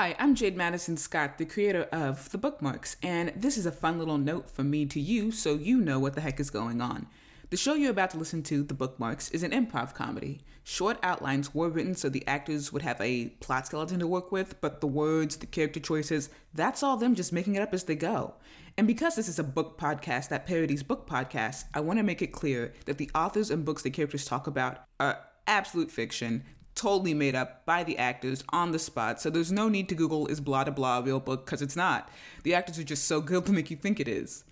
Hi, I'm Jade Madison Scott, the creator of The Bookmarks, and this is a fun little note from me to you so you know what the heck is going on. The show you're about to listen to, The Bookmarks, is an improv comedy. Short outlines were written so the actors would have a plot skeleton to work with, but the words, the character choices, that's all them just making it up as they go. And because this is a book podcast that parodies book podcasts, I want to make it clear that the authors and books the characters talk about are absolute fiction totally made up by the actors on the spot. So there's no need to Google is blah blah blah a real book because it's not. The actors are just so good to make you think it is.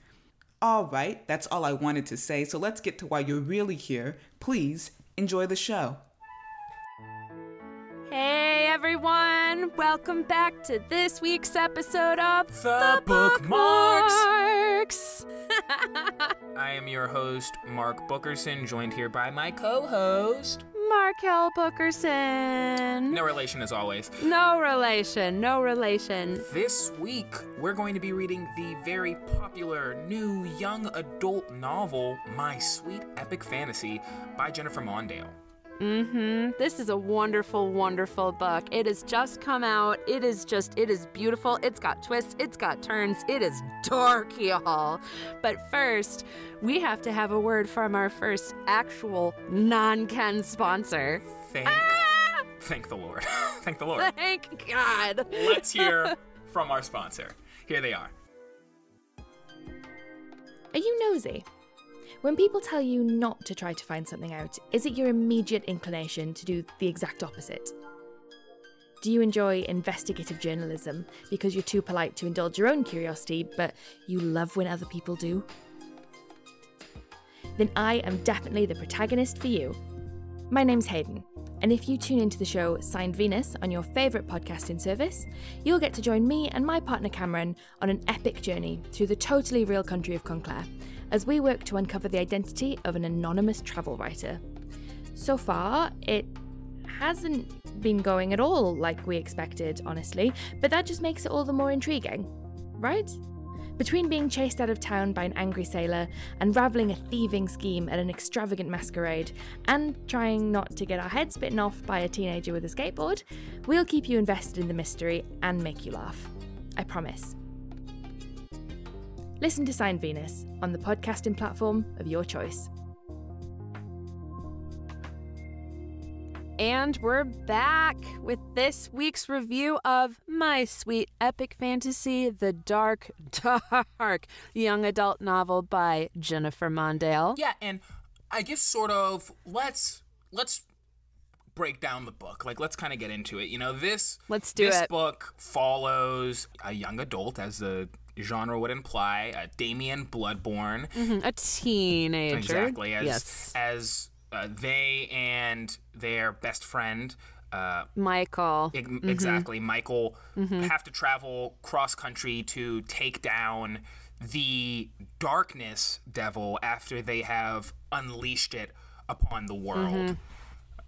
All right, that's all I wanted to say. So let's get to why you're really here. Please enjoy the show. Hey everyone, welcome back to this week's episode of The Bookmarks. Bookmarks. I am your host, Mark Bookerson, joined here by my co host. Marquelle Bookerson. No relation as always. No relation, no relation. This week, we're going to be reading the very popular new young adult novel, My Sweet Epic Fantasy, by Jennifer Mondale. Mm-hmm. This is a wonderful, wonderful book. It has just come out. It is just, it is beautiful. It's got twists, it's got turns, it is dark, y'all. But first, we have to have a word from our first actual non-Ken sponsor. Thank, thank the Lord. thank the Lord. Thank God. Let's hear from our sponsor. Here they are. Are you nosy? When people tell you not to try to find something out, is it your immediate inclination to do the exact opposite? Do you enjoy investigative journalism because you're too polite to indulge your own curiosity, but you love when other people do? Then I am definitely the protagonist for you. My name's Hayden, and if you tune into the show Signed Venus on your favourite podcasting service, you'll get to join me and my partner Cameron on an epic journey through the totally real country of Conclair as we work to uncover the identity of an anonymous travel writer. So far, it hasn't been going at all like we expected, honestly, but that just makes it all the more intriguing, right? Between being chased out of town by an angry sailor, unravelling a thieving scheme at an extravagant masquerade, and trying not to get our heads bitten off by a teenager with a skateboard, we'll keep you invested in the mystery and make you laugh. I promise. Listen to Sign Venus on the podcasting platform of your choice. And we're back with this week's review of My Sweet Epic Fantasy, the dark, dark young adult novel by Jennifer Mondale. Yeah, and I guess sort of let's let's break down the book. Like let's kind of get into it. You know, this Let's do this it. book follows a young adult as the genre would imply, uh, Damien Bloodborne. Mhm, A teenager. Exactly. As yes. as uh, they and their best friend uh, Michael. ig- Mm-hmm. exactly Michael have to travel cross country to take down the darkness devil after they have unleashed it upon the world.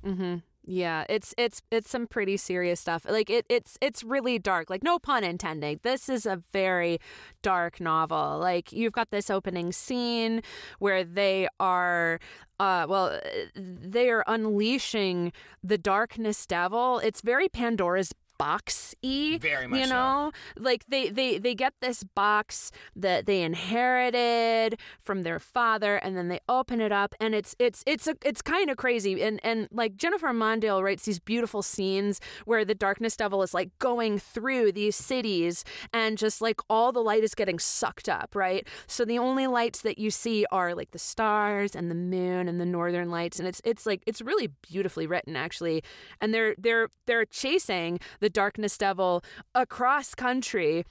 Mm-hmm. Yeah, it's it's it's some pretty serious stuff. Like it it's it's really dark. Like no pun intended. This is a very dark novel. Like you've got this opening scene where they are uh well they are unleashing the darkness devil. It's very Pandora's box y Very much you so. know? Like they they they get this box that they inherited from their father and then they open it up and it's it's it's a, it's kind of crazy. And and like Jennifer Mondale writes these beautiful scenes where the darkness devil is like going through these cities and just like all the light is getting sucked up right? So the only lights that you see are like the stars and the moon and the northern lights and it's it's like it's really beautifully written actually. And they're they're they're chasing the darkness devil across country.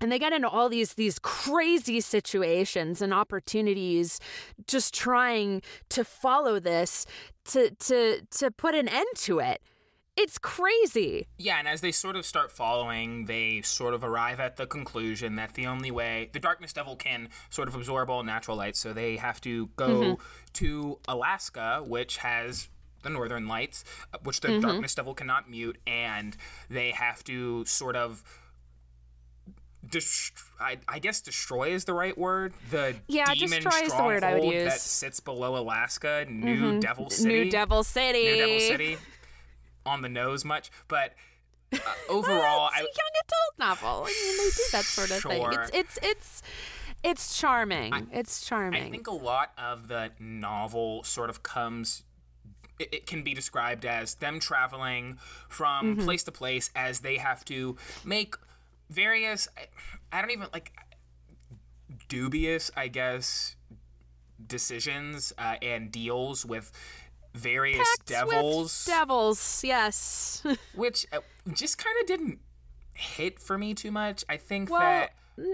And they get into all these these crazy situations and opportunities just trying to follow this to to to put an end to it. It's crazy. Yeah, and as they sort of start following, they sort of arrive at the conclusion that the only way the darkness devil can sort of absorb all natural light, so they have to go mm-hmm. to Alaska, which has the northern lights, uh, which the darkness devil cannot mute, and they have to sort of. Dest- I, I guess destroy is the right word. The Yeah, demon destroy is the word I would stronghold use. that sits below Alaska, New Devil City. new devil city New Devil City. On the nose much, but uh, overall, it's I, young adult novel. I mean, they do that sort of thing. It's it's it's it's charming. it's charming. I think a lot of the novel sort of comes. It, can be described as them traveling from Mm-hmm. place to place as they have to make various. I, I don't even like dubious, I guess, decisions uh, and deals with various devils, devils, yes. which uh, just kind of didn't hit for me too much. I think Well, that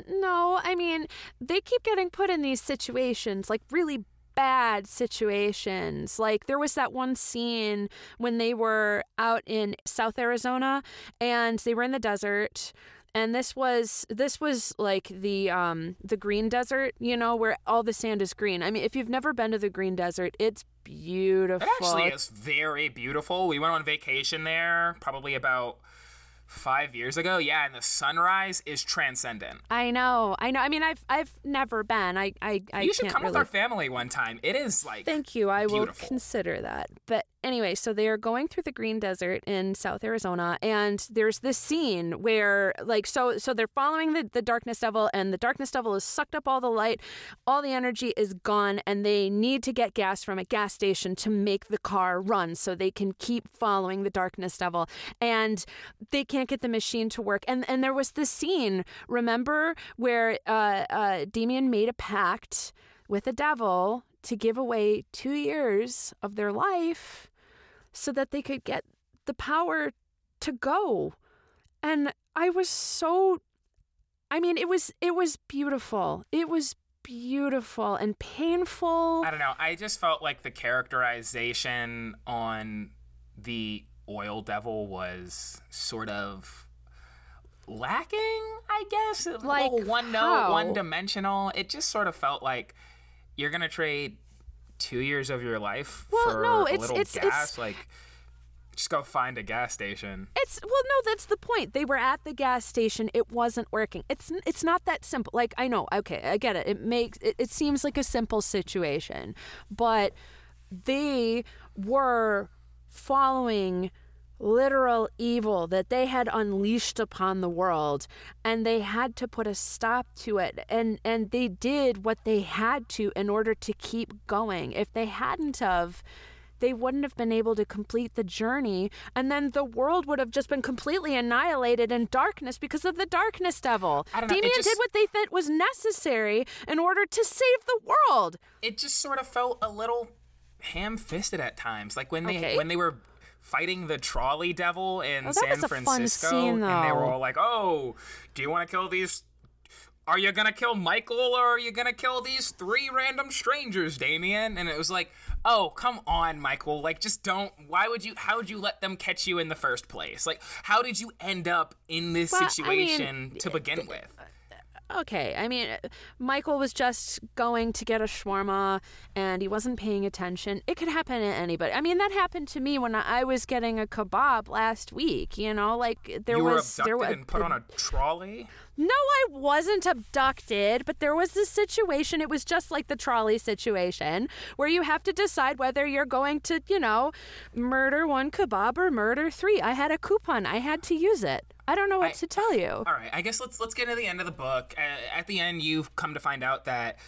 no, I mean, they keep getting put in these situations, like really bad situations. Like there was that one scene when they were out in South Arizona and they were in the desert and this was this was like the um the green desert, you know, where all the sand is green. I mean, if you've never been to the green desert, it's beautiful. It actually is very beautiful. We went on vacation there probably about five years ago. Yeah, and the sunrise is transcendent. I know. I know. I mean, I've I've never been. I I, I you should come really with our family one time. It is like Thank you. I will consider that. But anyway, so they are going through the green desert in South Arizona and there's this scene where like so so they're following the, the darkness devil and the darkness devil has sucked up all the light, all the energy is gone and they need to get gas from a gas station to make the car run so they can keep following the darkness devil and they can't get the machine to work. And and there was this scene, remember, where uh uh Damien made a pact with the devil to give away two years of their life so that they could get the power to go. And I was so I mean it was it was beautiful. It was beautiful and painful. I don't know. I just felt like the characterization on the oil devil was sort of lacking, I guess. Like one note, one dimensional. It just sort of felt like you're gonna trade two years of your life Well, for no, a it's- little it's- it's- gas. Like, just go find a gas station. It's well, no, that's the point. They were at the gas station. It wasn't working. It's it's not that simple. Like I know, okay, I get it. It makes it, it seems like a simple situation, but they were following literal evil that they had unleashed upon the world and they had to put a stop to it. And and they did what they had to in order to keep going. If they hadn't of they wouldn't have been able to complete the journey and then the world would have just been completely annihilated in darkness because of the darkness devil. I don't know, did what they thought was necessary in order to save the world. It just sort of felt a little ham-fisted at times like when they Okay. when they were fighting the trolley devil in Oh, san was a fun francisco scene, and they were all like oh do you want to kill these are you gonna kill michael or are you gonna kill these three random strangers damien? And it was like oh come on michael like just don't why would you how would you let them catch you in the first place? Like how did you end up in this Well, I mean, situation to begin with okay. I mean, uh, Michael was just going to get a shawarma and he wasn't paying attention. It could happen to anybody. I mean, that happened to me when I was getting a kebab last week. You know, like there you were was abducted there was and put on a trolley No, I wasn't abducted, but there was this situation. It was just like the trolley situation where you have to decide whether you're going to, you know, murder one kebab or murder three. I had a coupon. I had to use it. I don't know what I- to tell you. All right, I guess let's let's get to the end of the book. Uh, at the end, you've come to find out that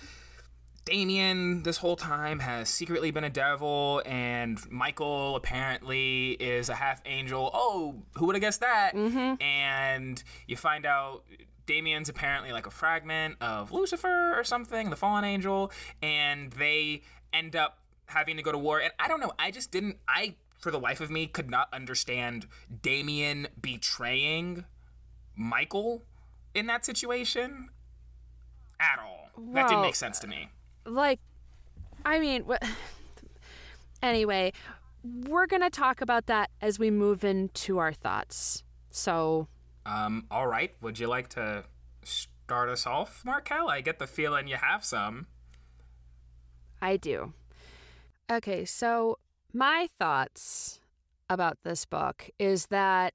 Damien, this whole time, has secretly been a devil, and Michael apparently is a half angel. Oh, who would have guessed that? Mm-hmm. And you find out Damien's apparently like a fragment of Lucifer or something, the fallen angel, and they end up having to go to war. And I don't know, I just didn't, I, for the life of me, could not understand Damien betraying Michael in that situation at all. that didn't make sense to me. like i mean wh- anyway we're gonna talk about that as we move into our thoughts so Um, all right, would you like to start us off, Marquelle? I get the feeling you have some. i do okay so my thoughts about this book is that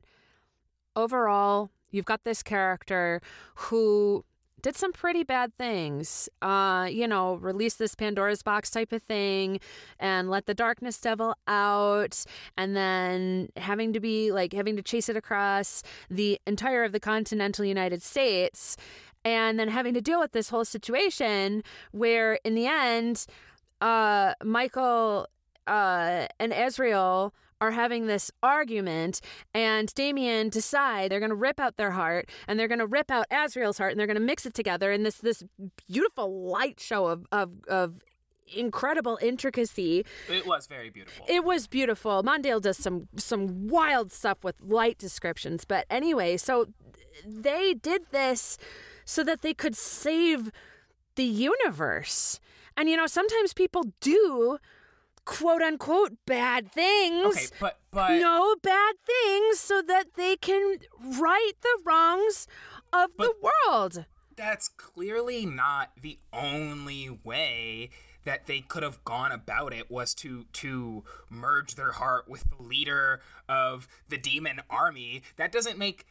overall you've got this character who did some pretty bad things. Uh, you know, release this Pandora's box type of thing and let the darkness devil out and then having to be like having to chase it across the entire of the continental United States and then having to deal with this whole situation where in the end uh Michael uh and Ezreal are having this argument, and Damien decide they're going to rip out their heart, and they're going to rip out Azriel's heart, and they're going to mix it together in this this beautiful light show of of of incredible intricacy. It was very beautiful. It was beautiful. Mondale does some some wild stuff with light descriptions, but anyway, so they did this so that they could save the universe. And you know, sometimes people do quote unquote bad things. Okay, but but no bad things so that they can right the wrongs of the world. That's clearly not the only way that they could have gone about it was to to merge their heart with the leader of the demon army. That doesn't make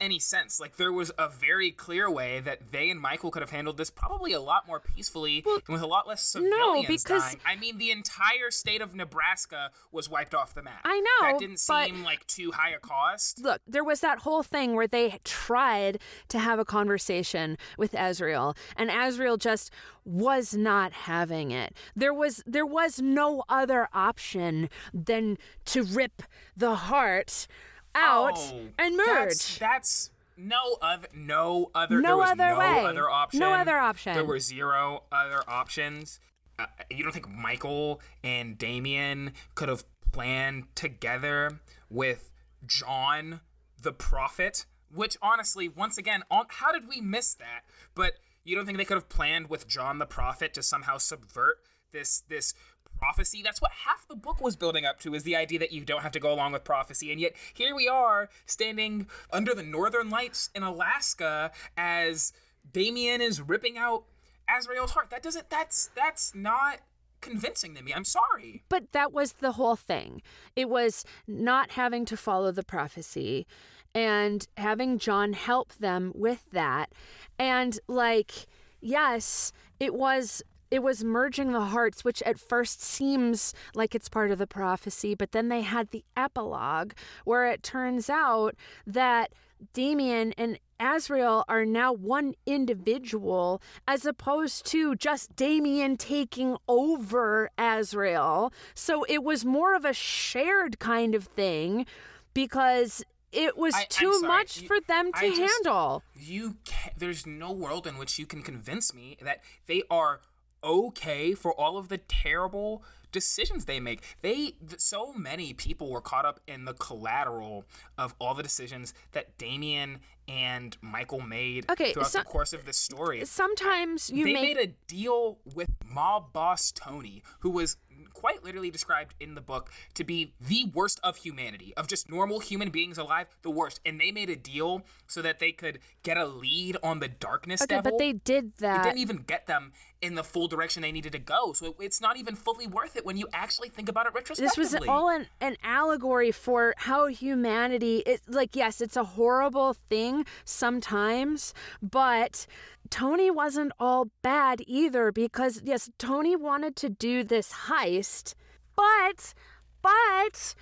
any sense. Like there was a very clear way that they and Michael could have handled this probably a lot more peacefully well, and with a lot less civilians no, because dying. I mean, the entire state of Nebraska was wiped off the map. I know that didn't seem like too high a cost. Look, there was that whole thing where they tried to have a conversation with Azriel, and Azriel just was not having it. There was there was no other option than to rip the heart out oh, and merge. That's, that's no other no other no other no way. other option. No other option. There were zero other options. Uh, you don't think Michael and Damien could have planned together with John the prophet? Which honestly, once again, on, how did we miss that? But you don't think they could have planned with John the prophet to somehow subvert this this prophecy. That's what half the book was building up to is the idea that you don't have to go along with prophecy. And yet here we are standing under the northern lights in Alaska as Damien is ripping out Azrael's heart. That doesn't that's that's not convincing to me. I'm sorry. But that was the whole thing. It was not having to follow the prophecy and having John help them with that. And like yes, it was it was merging the hearts, which at first seems like it's part of the prophecy, but then they had the epilogue where it turns out that Damien and Azrael are now one individual as opposed to just Damien taking over Azrael. So it was more of a shared kind of thing because it was I, too much you, for them to just, handle. You can, there's no world in which you can convince me that they are okay for all of the terrible decisions they make. They so many people were caught up in the collateral of all the decisions that Damien and Michael made okay, throughout so, the course of this story. Sometimes you they make... made a deal with mob boss Tony, who was quite literally described in the book to be the worst of humanity, of just normal human beings alive, the worst. And they made a deal so that they could get a lead on the darkness okay, devil. but they did that. It didn't even get them in the full direction they needed to go. So it's not even fully worth it when you actually think about it retrospectively. This was all an, an allegory for how humanity is like, yes, it's a horrible thing sometimes, but Tony wasn't all bad either because, yes, Tony wanted to do this heist, but, but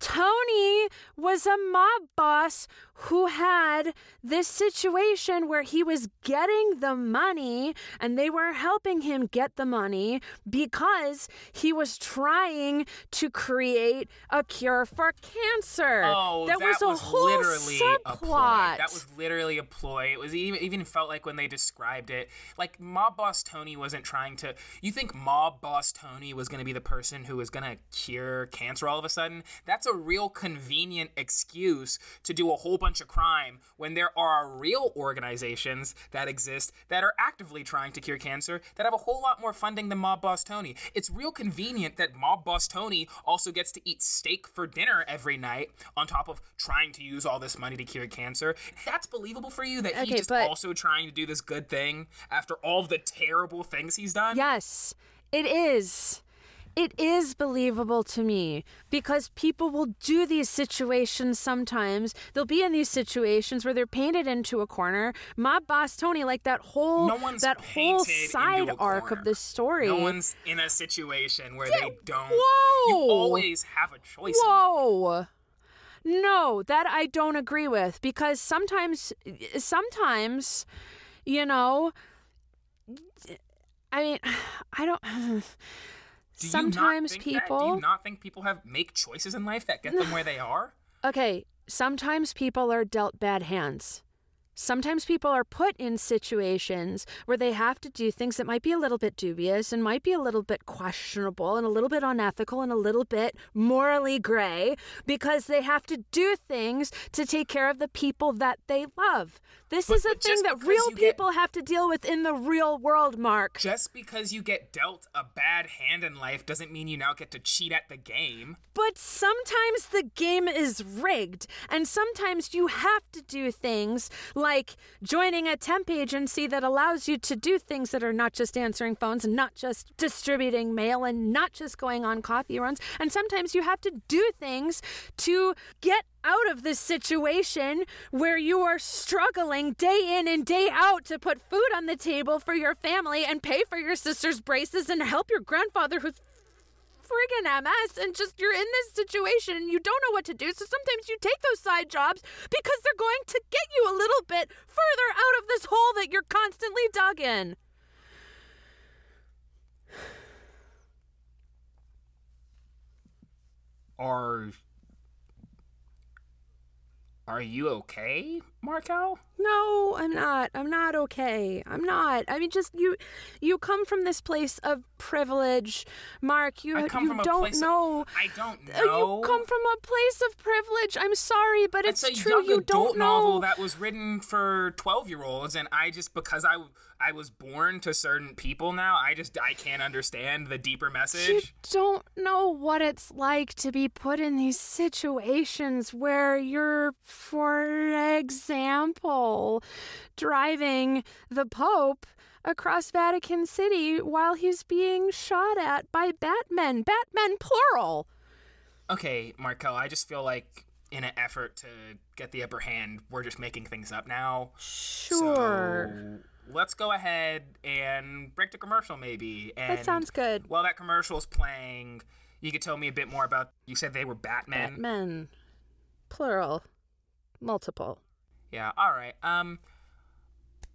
Tony was a mob boss who had this situation where he was getting the money and they were helping him get the money because he was trying to create a cure for cancer. Oh, that, that was a was whole literally subplot. a ploy. That was literally a ploy. It was even even felt like when they described it, like Mob Boss Tony wasn't trying to. You think Mob Boss Tony was going to be the person who was going to cure cancer all of a sudden? That's a real convenient excuse to do a whole bunch bunch of crime when there are real organizations that exist that are actively trying to cure cancer that have a whole lot more funding than Mob Boss Tony. It's real convenient that Mob Boss Tony also gets to eat steak for dinner every night on top of trying to use all this money to cure cancer. That's believable for you that Okay, he's just but- also trying to do this good thing after all the terrible things he's done? Yes, it is. It is believable to me because people will do these situations sometimes. They'll be in these situations where they're painted into a corner. Mob boss Tony, like that whole No that whole side arc corner. of this story. No one's in a situation where Yeah, they don't. whoa. You always have a choice. Whoa. No, that I don't agree with because sometimes, sometimes, you know, I mean, I don't. Do sometimes think that? people. Do you not think people have make choices in life that get them where they are? Okay, sometimes people are dealt bad hands. Sometimes people are put in situations where they have to do things that might be a little bit dubious and might be a little bit questionable and a little bit unethical and a little bit morally gray because they have to do things to take care of the people that they love. This But- is a thing that real you get- people have to deal with in the real world, Mark. Just because you get dealt a bad hand in life doesn't mean you now get to cheat at the game. But sometimes the game is rigged, and sometimes you have to do things like joining a temp agency that allows you to do things that are not just answering phones and not just distributing mail and not just going on coffee runs. And sometimes you have to do things to get out of this situation where you are struggling day in and day out to put food on the table for your family and pay for your sister's braces and help your grandfather who's friggin' MS and just you're in this situation and you don't know what to do. So sometimes you take those side jobs because they're going to get you a little bit further out of this hole that you're constantly dug in. Are Are you okay, Marquelle? No, I'm not. I'm not okay. I'm not. I mean, just you. You come from this place of privilege, Mark. You I come you from don't place of- know. I don't Uh, know. You come from a place of privilege. I'm sorry, but it's true. You don't know. novel that was written for 12 year olds and i just because i i was born to certain people now i just i can't understand the deeper message. You don't know what it's like to be put in these situations where you're, for example, driving the Pope across Vatican City while he's being shot at by Batmen. Batmen, plural. okay Marquelle i just feel like in an effort to get the upper hand we're just making things up now Sure. so let's go ahead and break the commercial maybe and that sounds good. while that commercial's playing you could tell me a bit more about you said they were batmen Batmen, plural, multiple. Yeah, all right. Um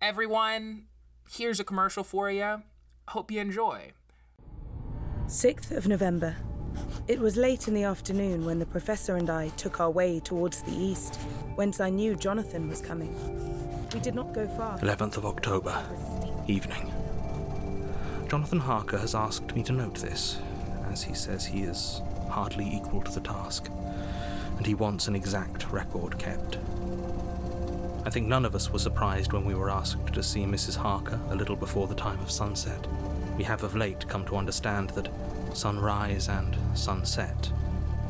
everyone, here's a commercial for you. Hope you enjoy. 6th of November. It was late in the afternoon when the professor and I took our way towards the east, whence I knew Jonathan was coming. We did not go far. 11th of October, evening. Jonathan Harker has asked me to note this, as he says he is hardly equal to the task, and he wants an exact record kept. I think none of us were surprised when we were asked to see Mrs. Harker a little before the time of sunset. We have of late come to understand that sunrise and sunset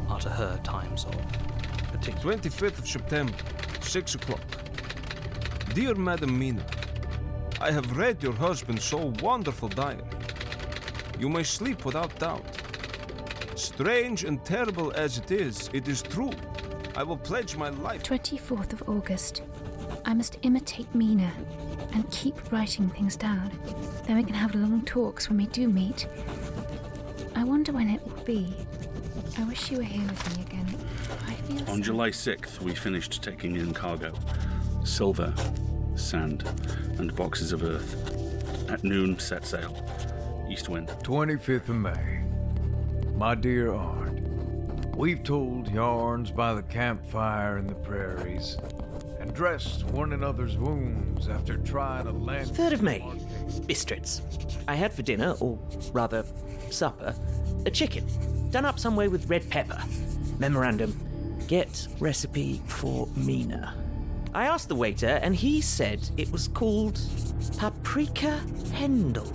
are to her times of particular. 25th of September, 6 o'clock. Dear Madam Mina, I have read your husband's so wonderful diary. You may sleep without doubt. Strange and terrible as it is, it is true. I will pledge my life. 24th of August. I must imitate Mina and keep writing things down. Then we can have long talks when we do meet. I wonder when it will be. I wish you were here with me again. I feel On so- July 6th, we finished taking in cargo silver, sand, and boxes of earth. At noon, set sail. East wind. 25th of May. My dear Art, we've told yarns by the campfire in the prairies and dressed one another's wounds after trying to land. 3rd of May, Bistritz. I had for dinner, or rather, supper, a chicken, done up some way with red pepper. Memorandum get recipe for Mina. I asked the waiter, and he said it was called Paprika Hendl.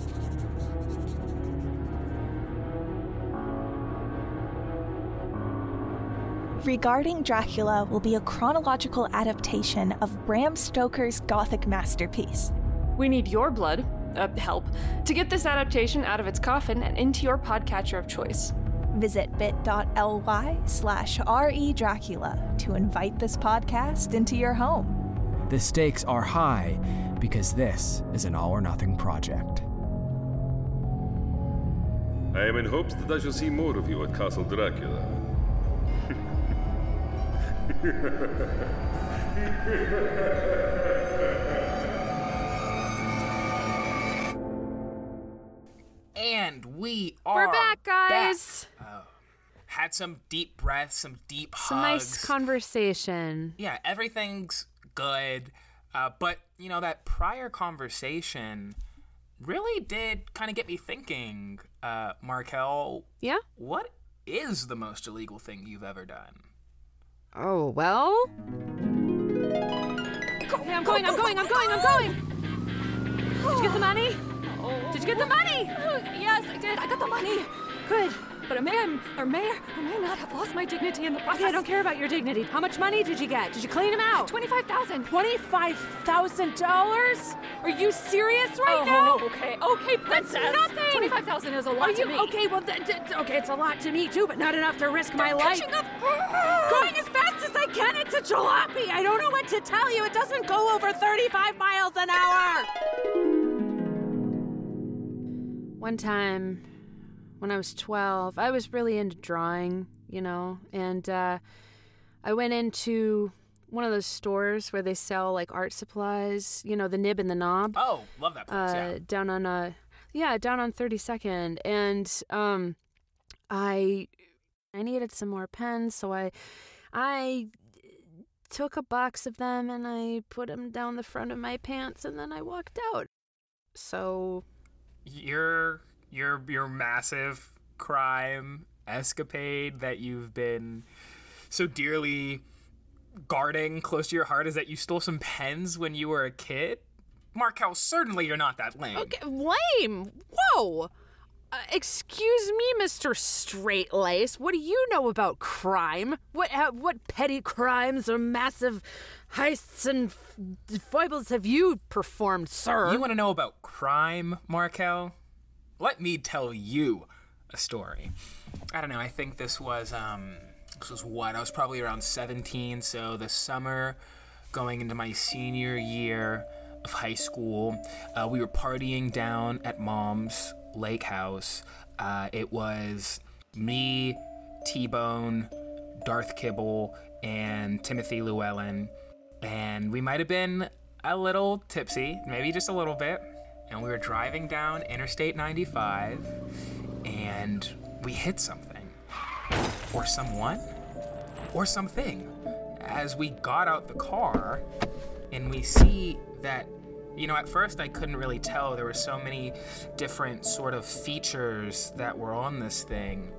Regarding Dracula will be a chronological adaptation of Bram Stoker's Gothic masterpiece. We need your blood, uh, help to get this adaptation out of its coffin and into your podcatcher of choice. Visit bit.ly slash redracula to invite this podcast into your home. The stakes are high because this is an all or nothing project. I am in hopes that I shall see more of you at Castle Dracula. And we are We're back, guys. back. Oh. had some deep breaths, some deep Some hugs. nice conversation. yeah, everything's good. Uh, but you know that prior conversation really did kind of get me thinking, uh, Marquelle. Yeah. What is the most illegal thing you've ever done? Oh well. Okay, I'm going. I'm going. I'm going. I'm going. Did you get the money? Did you get the money? Yes, I did. I got the money. Good. But I may, or may, or may not have lost my dignity in the process. Okay, I don't care about your dignity. How much money did you get? Did you clean him out? Twenty-five thousand. Twenty-five thousand dollars? Are you serious right oh, now? Oh, okay, okay, princess. That's nothing. Twenty-five thousand is a lot Are to you me. okay? Well, th- th- okay, it's a lot to me too, but not enough to risk my life. catching up. Going as fast as I can. It's a jalopy. I don't know what to tell you. It doesn't go over 35 miles an hour. One time, when I was 12, I was really into drawing, you know, and uh, I went into one of those stores where they sell like art supplies, you know, the nib and the knob. Oh, love that place. Uh, yeah. down on uh yeah, down on 32nd and um I I needed some more pens, so I I took a box of them and I put them down the front of my pants and then I walked out. So your your your massive crime escapade that you've been so dearly guarding close to your heart is that you stole some pens when you were a kid? Marquelle, certainly you're not that lame. Okay, lame. Whoa. Uh, excuse me, Mr. Straight Lace. What do you know about crime? What uh, what petty crimes or massive heists and f- foibles have you performed, sir? You want to know about crime, Marquelle? Let me tell you a story. I don't know. I think this was um this was what I was probably around 17, so the summer going into my senior year of high school. Uh, we were partying down at mom's lake house. Uh, it was me, T Bone, Darth Kibble, and Timothy Llewellyn. And we might have been a little tipsy, maybe just a little bit. And we were driving down Interstate 95, and we hit something. Or someone. Or something. As we got out the car, and we see that you know at first i couldn't really tell there were so many different sort of features that were on this thing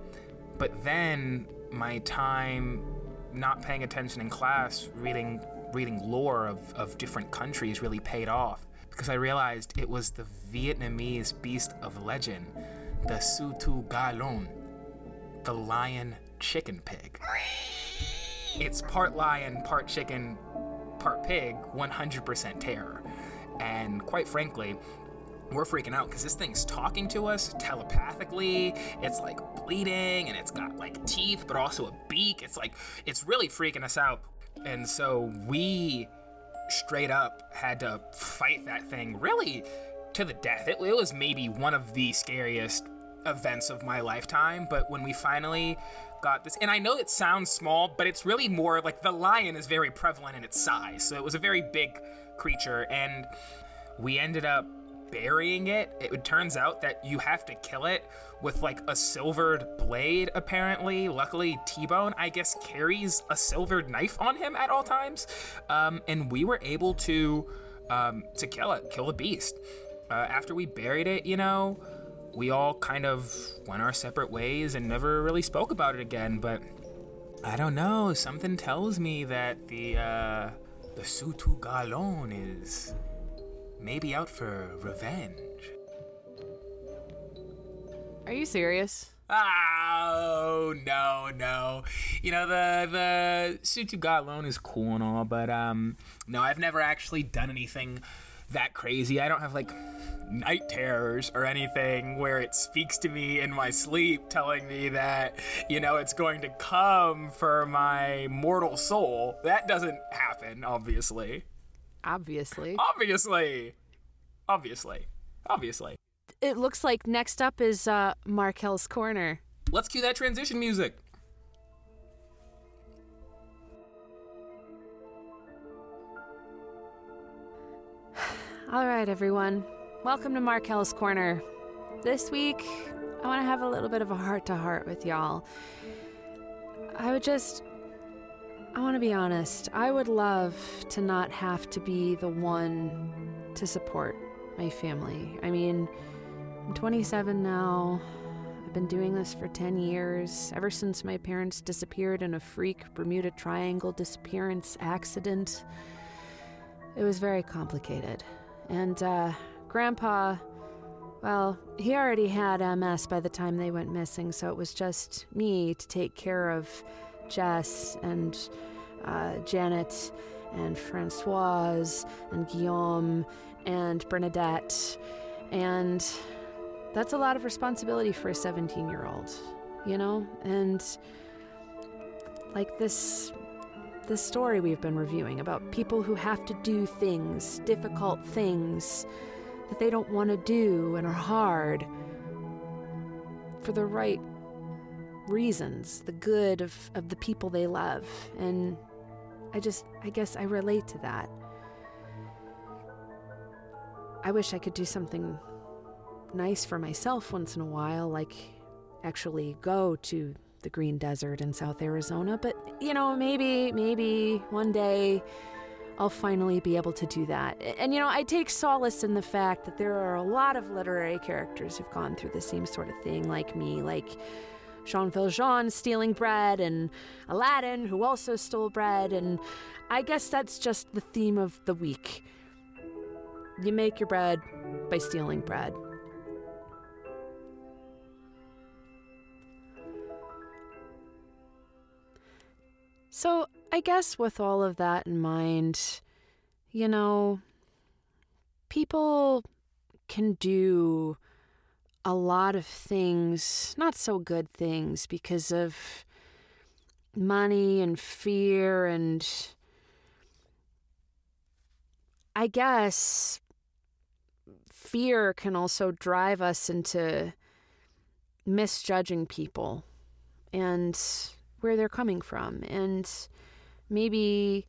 but then my time not paying attention in class reading reading lore of, of different countries really paid off because i realized it was the vietnamese beast of legend the sutu galon the lion chicken pig it's part lion part chicken part pig 100% terror and quite frankly, we're freaking out because this thing's talking to us telepathically. It's like bleeding and it's got like teeth, but also a beak. It's like, it's really freaking us out. And so we straight up had to fight that thing really to the death. It, it was maybe one of the scariest events of my lifetime, but when we finally got this, and I know it sounds small, but it's really more like the lion is very prevalent in its size. So it was a very big creature, and we ended up burying it. It turns out that you have to kill it with like a silvered blade, apparently. Luckily, T Bone, I guess, carries a silvered knife on him at all times. Um, and we were able to um, to kill it, kill the beast. Uh, after we buried it, you know, we all kind of went our separate ways and never really spoke about it again. But I don't know. Something tells me that the uh, the Sutu Galon is maybe out for revenge. Are you serious? Oh no, no. You know the the Sutu Galon is cool and all, but um, no, I've never actually done anything that crazy. I don't have like night terrors or anything where it speaks to me in my sleep telling me that, you know, it's going to come for my mortal soul. That doesn't happen, obviously. Obviously. Obviously. Obviously. Obviously. It looks like next up is uh, Marquelle's Corner. Let's cue that transition music. All right, everyone. Welcome to Marquelle's Corner. This week, I want to have a little bit of a heart to heart with y'all. I would just. I want to be honest. I would love to not have to be the one to support my family. I mean, I'm 27 now. I've been doing this for 10 years, ever since my parents disappeared in a freak Bermuda Triangle disappearance accident. It was very complicated. And, uh, Grandpa, well, he already had MS by the time they went missing, so it was just me to take care of Jess and uh, Janet and Francoise and Guillaume and Bernadette. And that's a lot of responsibility for a 17 year old, you know? And like this this story we've been reviewing about people who have to do things, difficult things that they don't want to do and are hard for the right reasons, the good of, of the people they love. And I just, I guess I relate to that. I wish I could do something nice for myself once in a while, like actually go to the green desert in South Arizona, but you know, maybe, maybe one day I'll finally be able to do that. And you know, I take solace in the fact that there are a lot of literary characters who've gone through the same sort of thing like me, like Jean Valjean stealing bread and Aladdin who also stole bread, and I guess that's just the theme of the week. You make your bread by stealing bread. So, I guess with all of that in mind, you know, people can do a lot of things, not so good things, because of money and fear and I guess fear can also drive us into misjudging people and where they're coming from. And maybe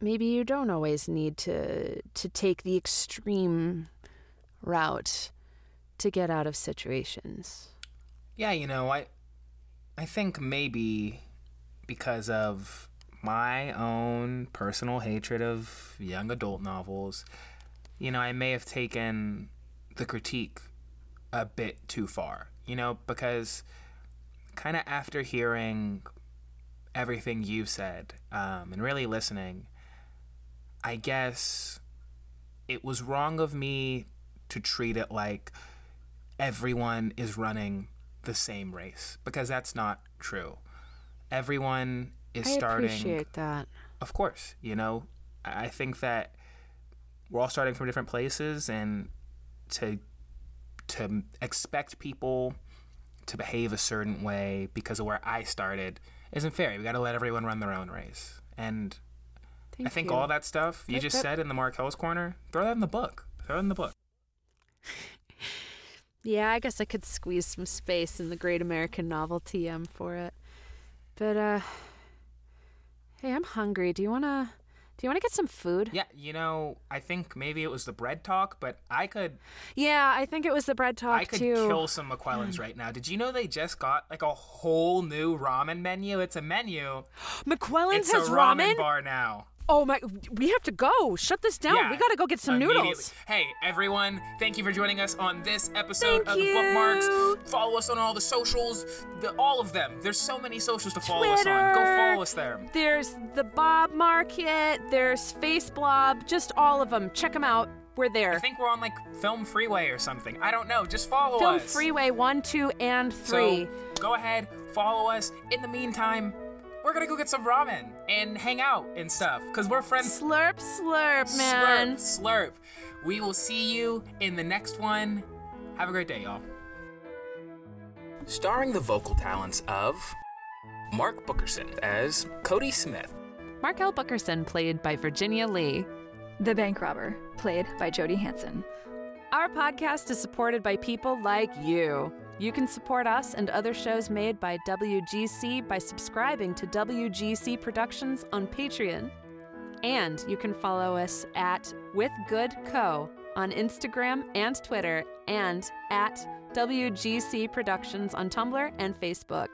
maybe you don't always need to to take the extreme route to get out of situations. Yeah, you know, I I think maybe because of my own personal hatred of young adult novels, you know, I may have taken the critique a bit too far. You know, because kind of after hearing everything you've said um, and really listening, I guess it was wrong of me to treat it like everyone is running the same race because that's not true. Everyone is I starting. appreciate that. Of course, you know, I think that we're all starting from different places, and to to expect people to behave a certain way because of where I started isn't fair. We got to let everyone run their own race, and Thank I think you. all that stuff you just that- said in the Marquelle's corner, throw that in the book. Throw it in the book. Yeah, I guess I could squeeze some space in the Great American Novel TM for it. But uh Hey, I'm hungry. Do you want to do you want to get some food? Yeah, you know, I think maybe it was the bread talk, but I could Yeah, I think it was the bread talk I could too. kill some McQuellens right now. Did you know they just got like a whole new ramen menu? It's a menu. McQuellen's it's has a ramen, ramen? bar now. Oh my we have to go. Shut this down. Yeah, we got to go get some noodles. Hey, everyone, thank you for joining us on this episode Thank of the you. Bookmarks. Follow us on all the socials, the, all of them. There's so many socials to follow us on. Go follow us there. There's the Bob Market, there's Face Blob, just all of them. Check them out. We're there. I think we're on like Film Freeway or something. I don't know. Just follow Film us. Film Freeway 1, 2, and 3. So go ahead, follow us. In the meantime, we're gonna go get some ramen and hang out and stuff because we're friends. Slurp, slurp, man. Slurp, slurp. We will see you in the next one. Have a great day, y'all. Starring the vocal talents of Mark Bookerson as Cody Smith, Marquelle Bookerson, played by Virginia Lee. The Bank Robber, played by Jodi Hansen. Our podcast is supported by people like you. You can support us and other shows made by WGC by subscribing to WGC Productions on Patreon. And you can follow us at With Good Co on Instagram and Twitter and at WGC Productions on Tumblr and Facebook.